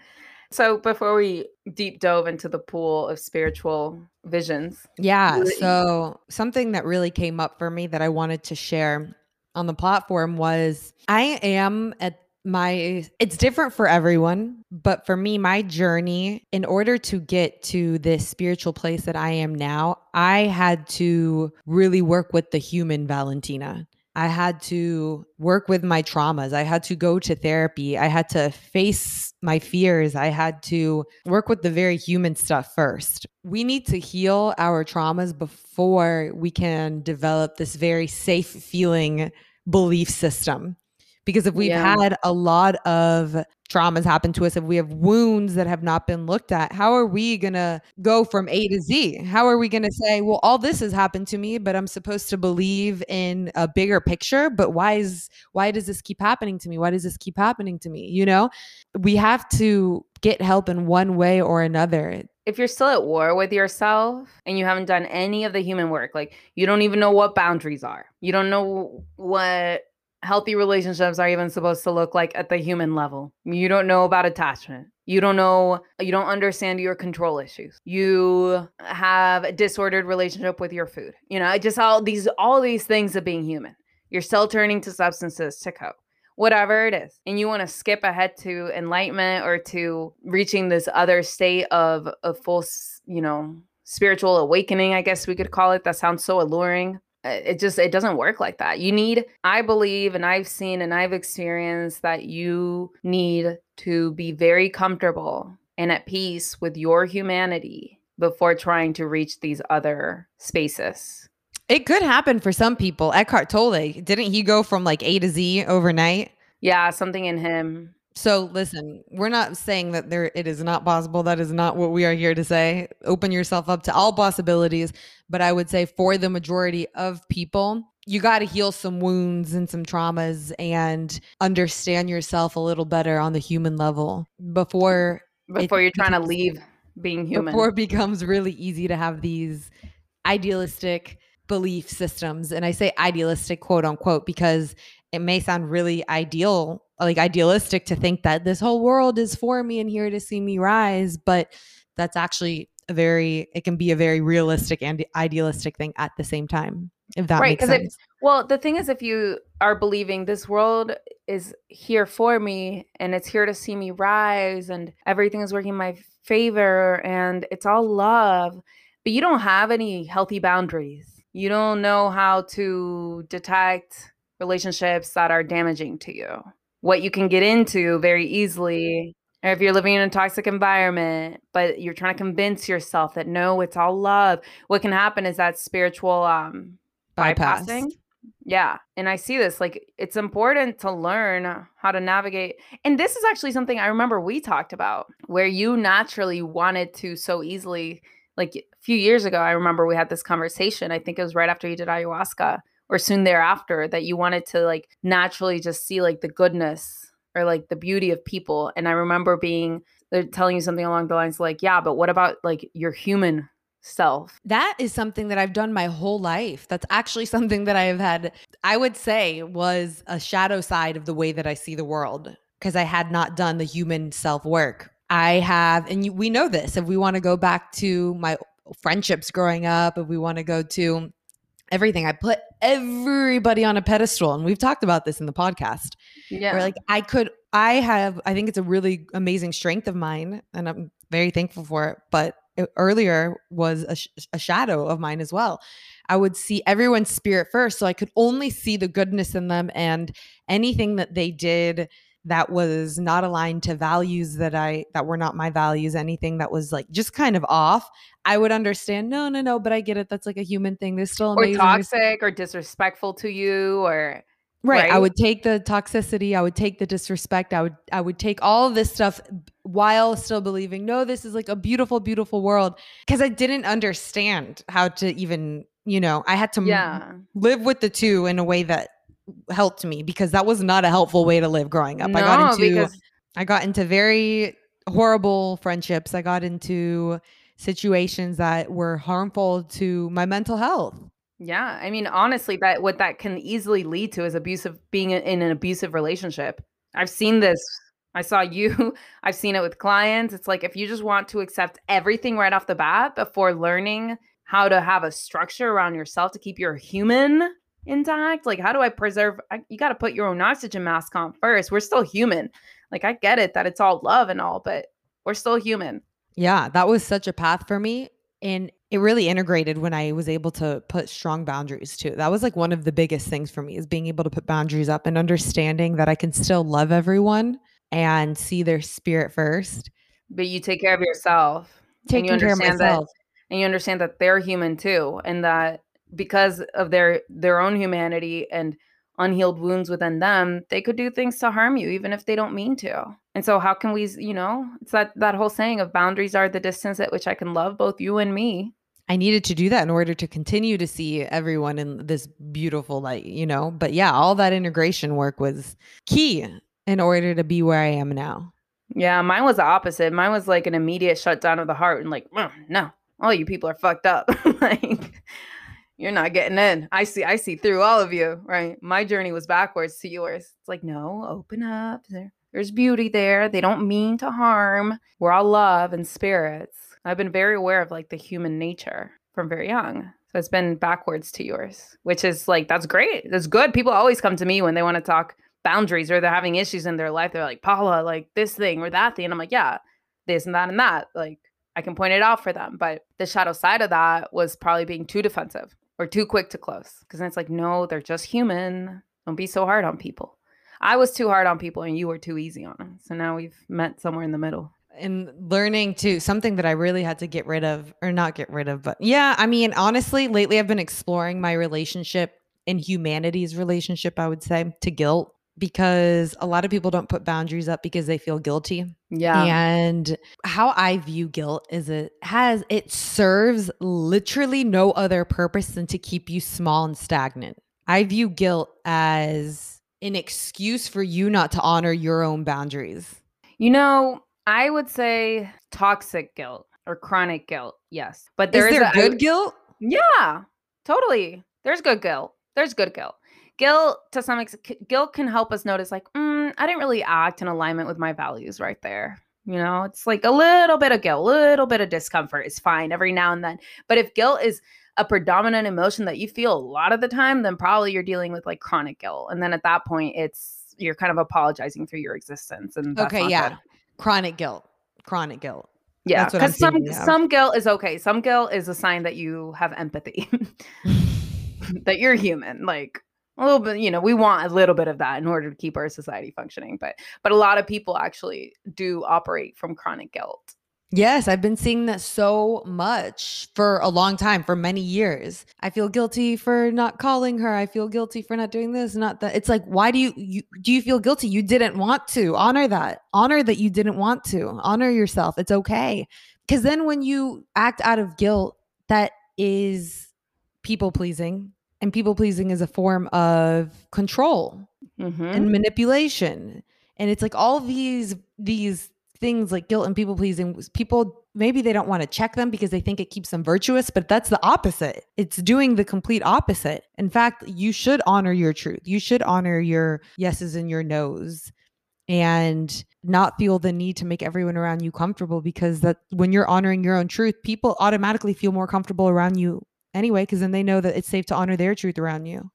So before we deep dove into the pool of spiritual visions. Yeah. So something that really came up for me that I wanted to share on the platform was I am at my it's different for everyone but for me my journey in order to get to this spiritual place that i am now i had to really work with the human valentina I had to work with my traumas. I had to go to therapy. I had to face my fears. I had to work with the very human stuff first. We need to heal our traumas before we can develop this very safe feeling belief system. Because if we've Yeah. had a lot of traumas happen to us, if we have wounds that have not been looked at, how are we going to go from A to Z? How are we going to say, well, all this has happened to me, but I'm supposed to believe in a bigger picture, but why is why does this keep happening to me? Why does this keep happening to me? You know? We have to get help in one way or another. if you're still at war with yourself and you haven't done any of the human work, like you don't even know what boundaries are, you don't know what healthy relationships are even supposed to look like at the human level, you don't know about attachment. You don't know, you don't understand your control issues. You have a disordered relationship with your food. You know, I just all these all these things of being human. You're still turning to substances to cope whatever it is and you want to skip ahead to enlightenment or to reaching this other state of a full you know spiritual awakening i guess we could call it that sounds so alluring it just it doesn't work like that you need i believe and i've seen and i've experienced that you need to be very comfortable and at peace with your humanity before trying to reach these other spaces It could happen for some people. Eckhart Tolle, didn't he go from like A to Z overnight? yeah something in him So listen, we're not saying that there it is not possible. That is not what we are here to say. Open yourself up to all possibilities, but I would say for the majority of people, you got to heal some wounds and some traumas and understand yourself a little better on the human level before before you're trying to leave being human before it becomes really easy to have these idealistic belief systems and i say idealistic quote unquote because it may sound really ideal like idealistic to think that this whole world is for me and here to see me rise but that's actually a very it can be a very realistic and idealistic thing at the same time if that Right, makes 'cause if- sense Well, the thing is, if you are believing this world is here for me and it's here to see me rise and everything is working in my favor and it's all love, but you don't have any healthy boundaries. You don't know how to detect relationships that are damaging to you, what you can get into very easily. Or if you're living in a toxic environment, but you're trying to convince yourself that no, it's all love, what can happen is that spiritual um, bypass bypassing. Yeah. And I see this like it's important to learn how to navigate. And this is actually something I remember we talked about where you naturally wanted to so easily. Like a few years ago, I remember we had this conversation. I think it was right after you did ayahuasca or soon thereafter that you wanted to like naturally just see like the goodness or like the beauty of people. And I remember being they're telling you something along the lines like, yeah, but what about like your human self? That is something that I've done my whole life. That's actually [LAUGHS] something that I have had, I would say, was a shadow side of the way that I see the world because I had not done the human self work. I have, and you, we know this, if we want to go back to my friendships growing up, if we want to go to everything, I put everybody on a pedestal. And we've talked about this in the podcast Yeah. where like I could I have I think it's a really amazing strength of mine and I'm very thankful for it but it, earlier was a, sh- a shadow of mine as well I would see everyone's spirit first so I could only see the goodness in them and anything that they did that was not aligned to values that I that were not my values anything that was like just kind of off I would understand no no no but I get it that's like a human thing there's still or amazing there's toxic or disrespectful to you or Right. I would take the toxicity, I would take the disrespect, I would I would take all of this stuff while still believing, no, this is like a beautiful, beautiful world. Cause I didn't understand how to even, you know, I had to m- yeah live with the two in a way that helped me because that was not a helpful way to live growing up. no I got into because I got into very horrible friendships. I got into situations that were harmful to my mental health. yeah i mean honestly that what that can easily lead to is abusive being in in an abusive relationship i've seen this i saw you [LAUGHS] i've seen it with clients it's like if you just want to accept everything right off the bat before learning how to have a structure around yourself to keep your human intact like how do i preserve I, you got to put your own oxygen mask on first we're still human like i get it that it's all love and all but we're still human Yeah, that was such a path for me. And it really integrated when I was able to put strong boundaries too. That was like one of the biggest things for me is being able to put boundaries up and understanding that I can still love everyone and see their spirit first. but you take care of yourself and you Taking care of understand that myself. and you understand that they're human too and that because of their their own humanity and unhealed wounds within them, they could do things to harm you even if they don't mean to. And so how can we, you know, it's that that whole saying of boundaries are the distance at which I can love both you and me. I needed to do that in order to continue to see everyone in this beautiful light, you know. But yeah, all that integration work was key in order to be where I am now. Yeah, mine was the opposite. Mine was like an immediate shutdown of the heart and like, mm, no, all you people are fucked up. [LAUGHS] like you're not getting in. I see, I see through all of you, right? My journey was backwards to yours. It's like, no, open up. There, there's beauty there. They don't mean to harm. We're all love and spirits. I've been very aware of like the human nature from very young. So it's been backwards to yours, which is like, that's great. That's good. People always come to me when they want to talk boundaries or they're having issues in their life. They're like, Paula, like this thing or that thing. And I'm like, yeah, this and that and that. Like, I can point it out for them. But the shadow side of that was probably being too defensive or too quick to close. Cause then it's like, no, they're just human. Don't be so hard on people. I was too hard on people and you were too easy on them. So now we've met somewhere in the middle and learning to something that I really had to get rid of or not get rid of, but yeah, I mean, honestly, lately I've been exploring my relationship in humanity's relationship, I would say, to guilt because a lot of people don't put boundaries up because they feel guilty. Yeah. And how I view guilt is it has it serves literally no other purpose than to keep you small and stagnant. I view guilt as an excuse for you not to honor your own boundaries. You know, I would say toxic guilt or chronic guilt. Yes. But there is, is there a, good I, guilt? Yeah, totally. There's good guilt. There's good guilt. Guilt, to some extent, guilt can help us notice, like, mm, I didn't really act in alignment with my values right there. You know, it's like a little bit of guilt, a little bit of discomfort is fine every now and then. But if guilt is a predominant emotion that you feel a lot of the time, then probably you're dealing with like chronic guilt. And then at that point, it's you're kind of apologizing for your existence. And okay, yeah. Good chronic guilt chronic guilt yeah because some some guilt is okay some guilt is a sign that you have empathy [LAUGHS] [LAUGHS] that you're human like a little bit you know we want a little bit of that in order to keep our society functioning but but a lot of people actually do operate from chronic guilt Yes, I've been seeing that so much for a long time, for many years. I feel guilty for not calling her. I feel guilty for not doing this, not that. It's like, why do you, you do you feel guilty? You didn't want to. Honor that. Honor that you didn't want to. Honor yourself. It's okay. Because then when you act out of guilt, that is people pleasing, and people pleasing is a form of control mm-hmm. and manipulation. And it's like all these these things like guilt and people pleasing people maybe they don't want to check them because they think it keeps them virtuous but that's the opposite it's doing the complete opposite in fact you should honor your truth you should honor your yeses and your nos and not feel the need to make everyone around you comfortable because that when you're honoring your own truth people automatically feel more comfortable around you anyway because then they know that it's safe to honor their truth around you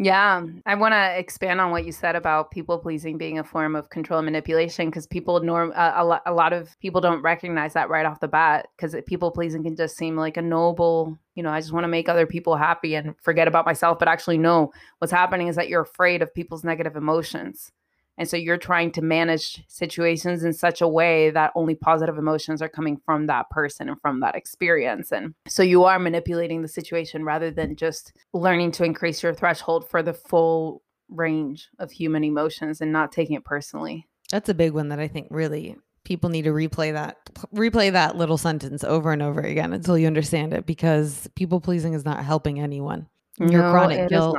yeah, I want to expand on what you said about people pleasing being a form of control and manipulation because people norm a, a lot of people don't recognize that right off the bat because people pleasing can just seem like a noble, you know, I just want to make other people happy and forget about myself, but actually no, what's happening is that you're afraid of people's negative emotions. And so you're trying to manage situations in such a way that only positive emotions are coming from that person and from that experience. And so you are manipulating the situation rather than just learning to increase your threshold for the full range of human emotions and not taking it personally. That's a big one that I think really people need to replay that replay that little sentence over and over again until you understand it because people pleasing is not helping anyone. Your no, chronic guilt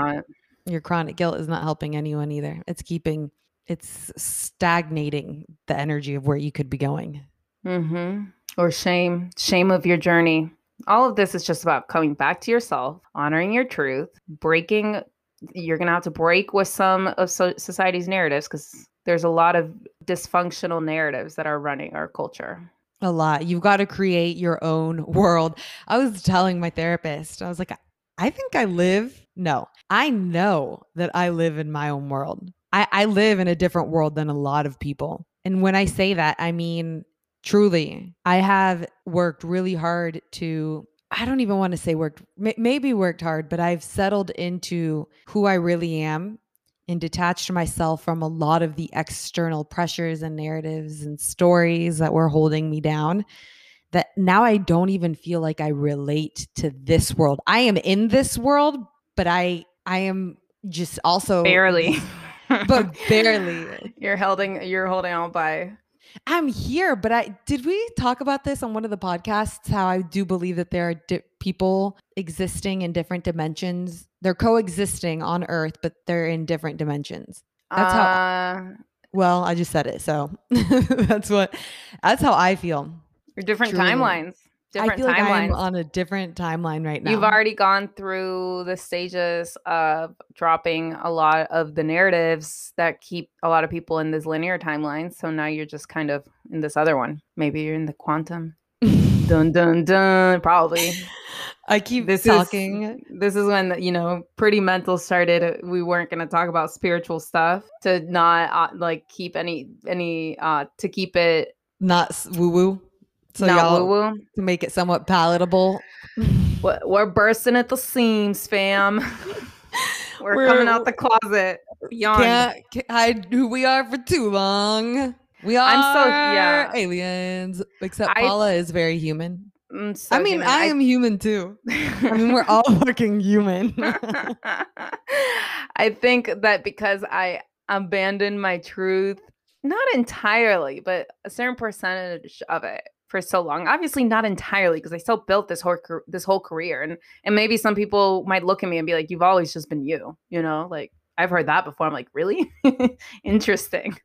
your chronic guilt is not helping anyone either. It's keeping it's stagnating the energy of where you could be going. Mm-hmm. Or shame, shame of your journey. All of this is just about coming back to yourself, honoring your truth, breaking. You're gonna have to break with some of so- society's narratives because there's a lot of dysfunctional narratives that are running our culture. A lot. You've got to create your own world. I was telling my therapist, I was like, I think I live. No, I know that I live in my own world. I, I live in a different world than a lot of people. And when I say that, I mean, truly, I have worked really hard to, I don't even want to say worked, maybe worked hard, but I've settled into who I really am and detached myself from a lot of the external pressures and narratives and stories that were holding me down that now I don't even feel like I relate to this world. I am in this world, but I I am just also barely, [LAUGHS] but [LAUGHS] barely. You're holding you're holding on by. I'm here, but I did we talk about this on one of the podcasts? How I do believe that there are di- people existing in different dimensions. They're coexisting on Earth, but they're in different dimensions. That's how. uh, Well, I just said it, so [LAUGHS] that's what. That's how I feel. Different Truly. timelines. Different I feel like. I'm on a different timeline right now. You've already gone through the stages of dropping a lot of the narratives that keep a lot of people in this linear timeline. So now you're just kind of in this other one. Maybe you're in the quantum. dun [LAUGHS] dun dun. Probably. I keep This talking. is this is when you know pretty mental started. We weren't going to talk about spiritual stuff to not uh, like keep any any uh to keep it not woo woo. So not y'all woo woo. to make it somewhat palatable. [LAUGHS] We're, we're bursting at the seams, fam. we're, [LAUGHS] We're- coming out the closet. Yawn. Can't, can't hide who we are for too long. We are I'm so- yeah. aliens. Except I- Paula is very human. I'm so I mean, human. I am human too. I mean, we're [LAUGHS] all fucking human. I think that because I abandoned my truth, not entirely, but a certain percentage of it for so long. Obviously, not entirely, because I still built this whole this whole career, and and maybe some people might look at me and be like, "You've always just been you," you know, like I've heard that before. I'm like, really [LAUGHS] interesting.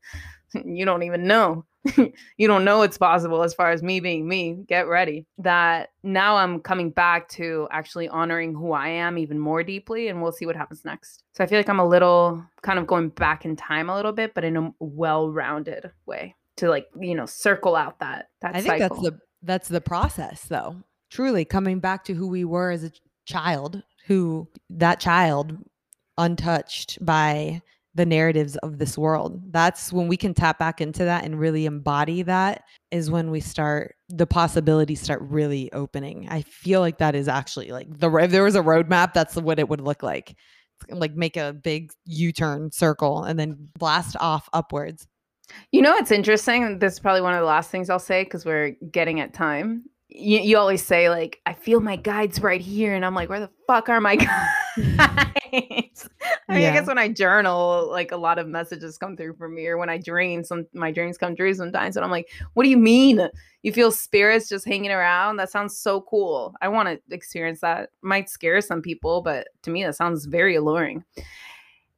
you don't even know. [LAUGHS] you don't know it's possible as far as me being me. Get ready. That now I'm coming back to actually honoring who I am even more deeply, and we'll see what happens next. So I feel like I'm a little kind of going back in time a little bit, but in a well-rounded way to like you know circle out that that I think cycle. that's the that's the process though. Truly coming back to who we were as a child, who that child untouched by the narratives of this world. That's when we can tap back into that and really embody that is when we start the possibilities start really opening. I feel like that is actually like the if there was a roadmap, that's what it would look like. Like make a big U-turn circle and then blast off upwards. You know, it's interesting. This is probably one of the last things I'll say because we're getting at time. You, you always say, like, I feel my guides right here. And I'm like, where the fuck are my [LAUGHS] guides? I mean, Yeah. I guess when I journal, like a lot of messages come through for me, or when I dream, some my dreams come true sometimes. And I'm like, what do you mean? You feel spirits just hanging around? That sounds so cool. I want to experience that. Might scare some people, but to me, that sounds very alluring.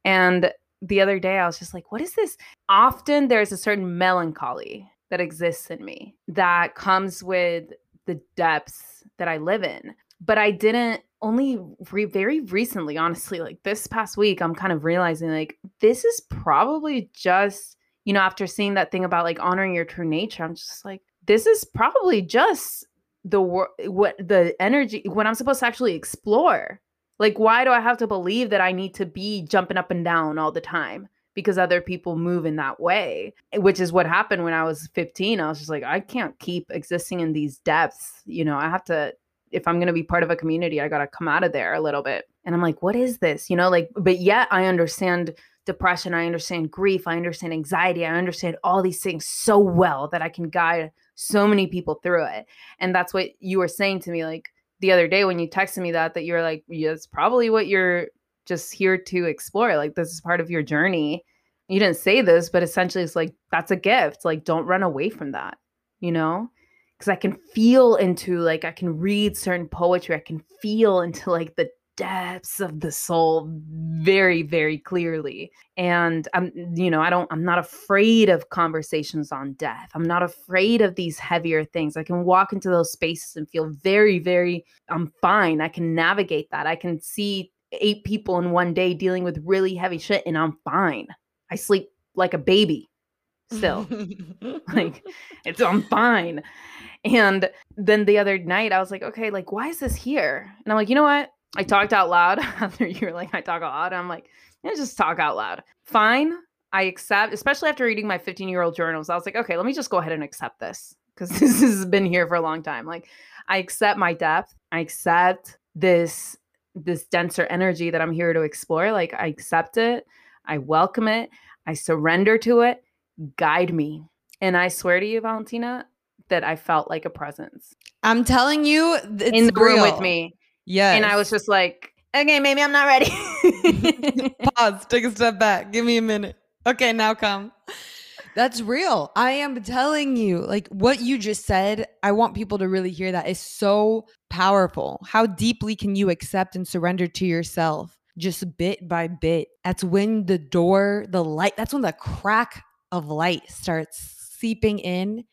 And the other day, I was just like, what is this? Often there's a certain melancholy that exists in me that comes with the depths that I live in. But I didn't only re- very recently, honestly, like this past week, I'm kind of realizing like this is probably just, you know, after seeing that thing about like honoring your true nature, I'm just like, this is probably just the wor- what the energy what I'm supposed to actually explore. Like, why do I have to believe that I need to be jumping up and down all the time? Because other people move in that way, eh, which is what happened when I was 15. I was just like, I can't keep existing in these depths. You know, I have to, if I'm going to be part of a community, I got to come out of there a little bit. And I'm like, what is this? You know, like, but yet I understand depression. I understand grief. I understand anxiety. I understand all these things so well that I can guide so many people through it. And that's what you were saying to me, like, the other day when you texted me that that you're like yeah, it's probably what you're just here to explore like this is part of your journey. You didn't say this but essentially it's like that's a gift like don't run away from that you know? Because i can feel into like i can read certain poetry i can feel into like the depths of the soul very very clearly and i'm you know i don't i'm not afraid of conversations on death. I'm not afraid of these heavier things. I can walk into those spaces and feel very very i'm fine. I can navigate that. I can see eight people in one day dealing with really heavy shit and i'm fine. I sleep like a baby still. [LAUGHS] Like [LAUGHS] it's i'm fine. And then the other night i was like okay like why is this here? And i'm like you know what i talked out loud [LAUGHS] after you're like i talk out loud i'm like yeah, just talk out loud. Fine i accept especially after reading my 15 year old journals. I was like okay let me just go ahead and accept this because [LAUGHS] this has been here for a long time. Like i accept my depth. I accept this this denser energy that i'm here to explore. Like i accept it. I welcome it. I surrender to it. Guide me. And i swear to you valentina that i felt like a presence. I'm telling you, it's in the room with me Yes. and i was just like okay, maybe I'm not ready. [LAUGHS] Pause, take a step back. Give me a minute. Okay, now come. That's real. I am telling you, like what you just said, I want people to really hear that is so powerful. How deeply can you accept and surrender to yourself just bit by bit? That's when the door, the light, that's when the crack of light starts seeping in.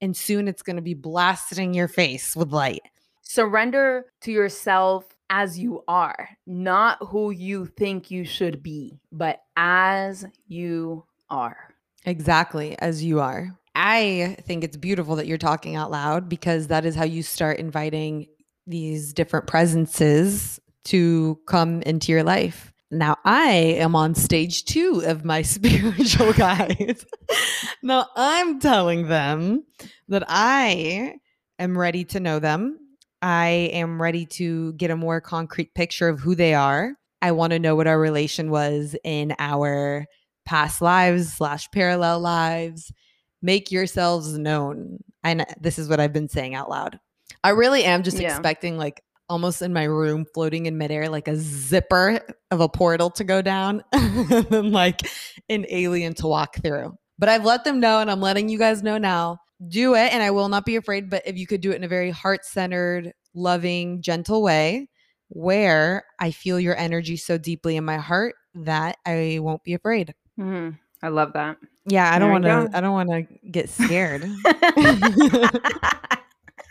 And soon it's going to be blasting your face with light. Surrender to yourself as you are, not who you think you should be, but as you are. Exactly, as you are. I think it's beautiful that you're talking out loud because that is how you start inviting these different presences to come into your life. Now I am on stage two of my [LAUGHS] spiritual guides. [LAUGHS] now I'm telling them that I am ready to know them. I am ready to get a more concrete picture of who they are. I want to know what our relation was in our past lives slash parallel lives. Make yourselves known. And this is what I've been saying out loud. I really am just yeah. expecting like almost in my room floating in midair like a zipper of a portal to go down [LAUGHS] and like an alien to walk through. But I've let them know and I'm letting you guys know now. Do it and I will not be afraid, but if you could do it in a very heart-centered, loving, gentle way where I feel your energy so deeply in my heart that I won't be afraid. Mm, I love that. Yeah, I don't want to. I don't want to get scared. [LAUGHS] that's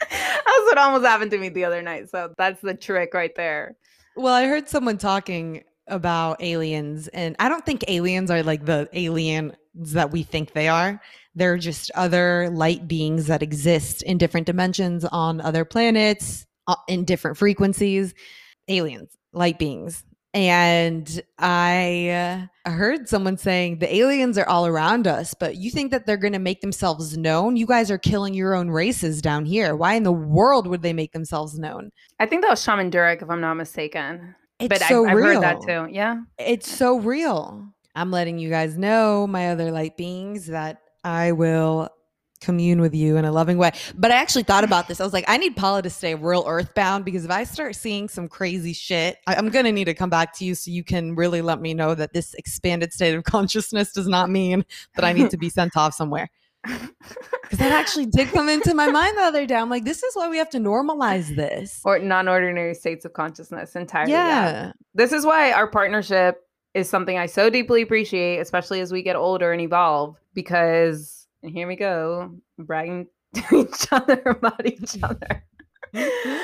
what almost happened to me the other night. So that's the trick right there. Well, I heard someone talking about aliens, and I don't think aliens are like the aliens that we think they are. They're just other light beings that exist in different dimensions on other planets, uh, in different frequencies. Aliens, light beings. And I uh, heard someone saying the aliens are all around us, but you think that they're going to make themselves known? You guys are killing your own races down here. Why in the world would they make themselves known? I think that was Shaman Durek, if I'm not mistaken. It's but so real. I've heard that too. Yeah. It's so real. I'm letting you guys know, my other light beings, that I will commune with you in a loving way. But I actually thought about this. I was like, I need Paula to stay real earthbound because if I start seeing some crazy shit, I, am going to need to come back to you so you can really let me know that this expanded state of [LAUGHS] consciousness does not mean that I need to be [LAUGHS] sent off somewhere. [LAUGHS] Because that actually did come into my mind the other day. I'm like, this is why we have to normalize this. Or non ordinary states of consciousness entirely. Yeah. yeah. This is why our partnership is something I so deeply appreciate, especially as we get older and evolve, because and here we go, bragging [LAUGHS] to each other [LAUGHS] about each other. [LAUGHS]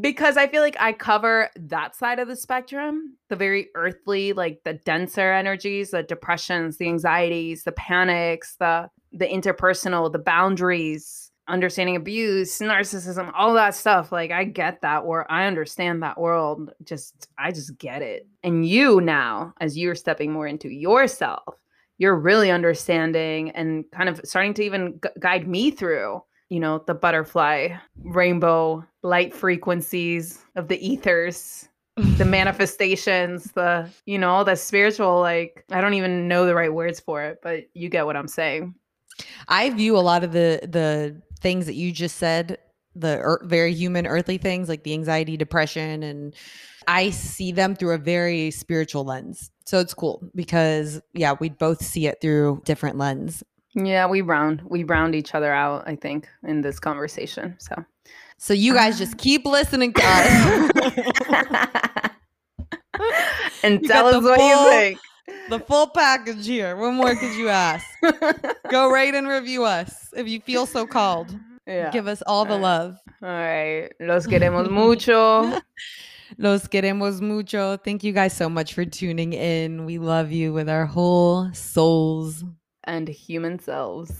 because I feel like I cover that side of the spectrum, the very earthly, like the denser energies, the depressions, the anxieties, the panics, the the interpersonal, the boundaries, understanding abuse, narcissism, all that stuff. Like I get that or I understand that world. Just I just get it. And you now, as you're stepping more into yourself, you're really understanding and kind of starting to even gu- guide me through you know the butterfly rainbow light frequencies of the ethers the [LAUGHS] manifestations the you know the spiritual like i don't even know the right words for it but you get what i'm saying i view a lot of the the things that you just said the er- very human earthly things like the anxiety depression and i see them through a very spiritual lens so it's cool because yeah, we both see it through different lens. Yeah, we round we round each other out, I think, in this conversation. So So you guys just [LAUGHS] keep listening to us. [LAUGHS] and you tell us what full, you think. The full package here. What more could you ask? [LAUGHS] Go rate and review us if you feel so called. Yeah. Give us all the love. All right. Los queremos mucho. [LAUGHS] Los queremos mucho. Thank you guys so much for tuning in. We love you with our whole souls and human selves.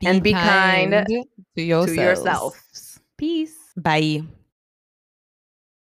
Be and be kind, kind to, yourselves. to yourselves. Peace. Bye.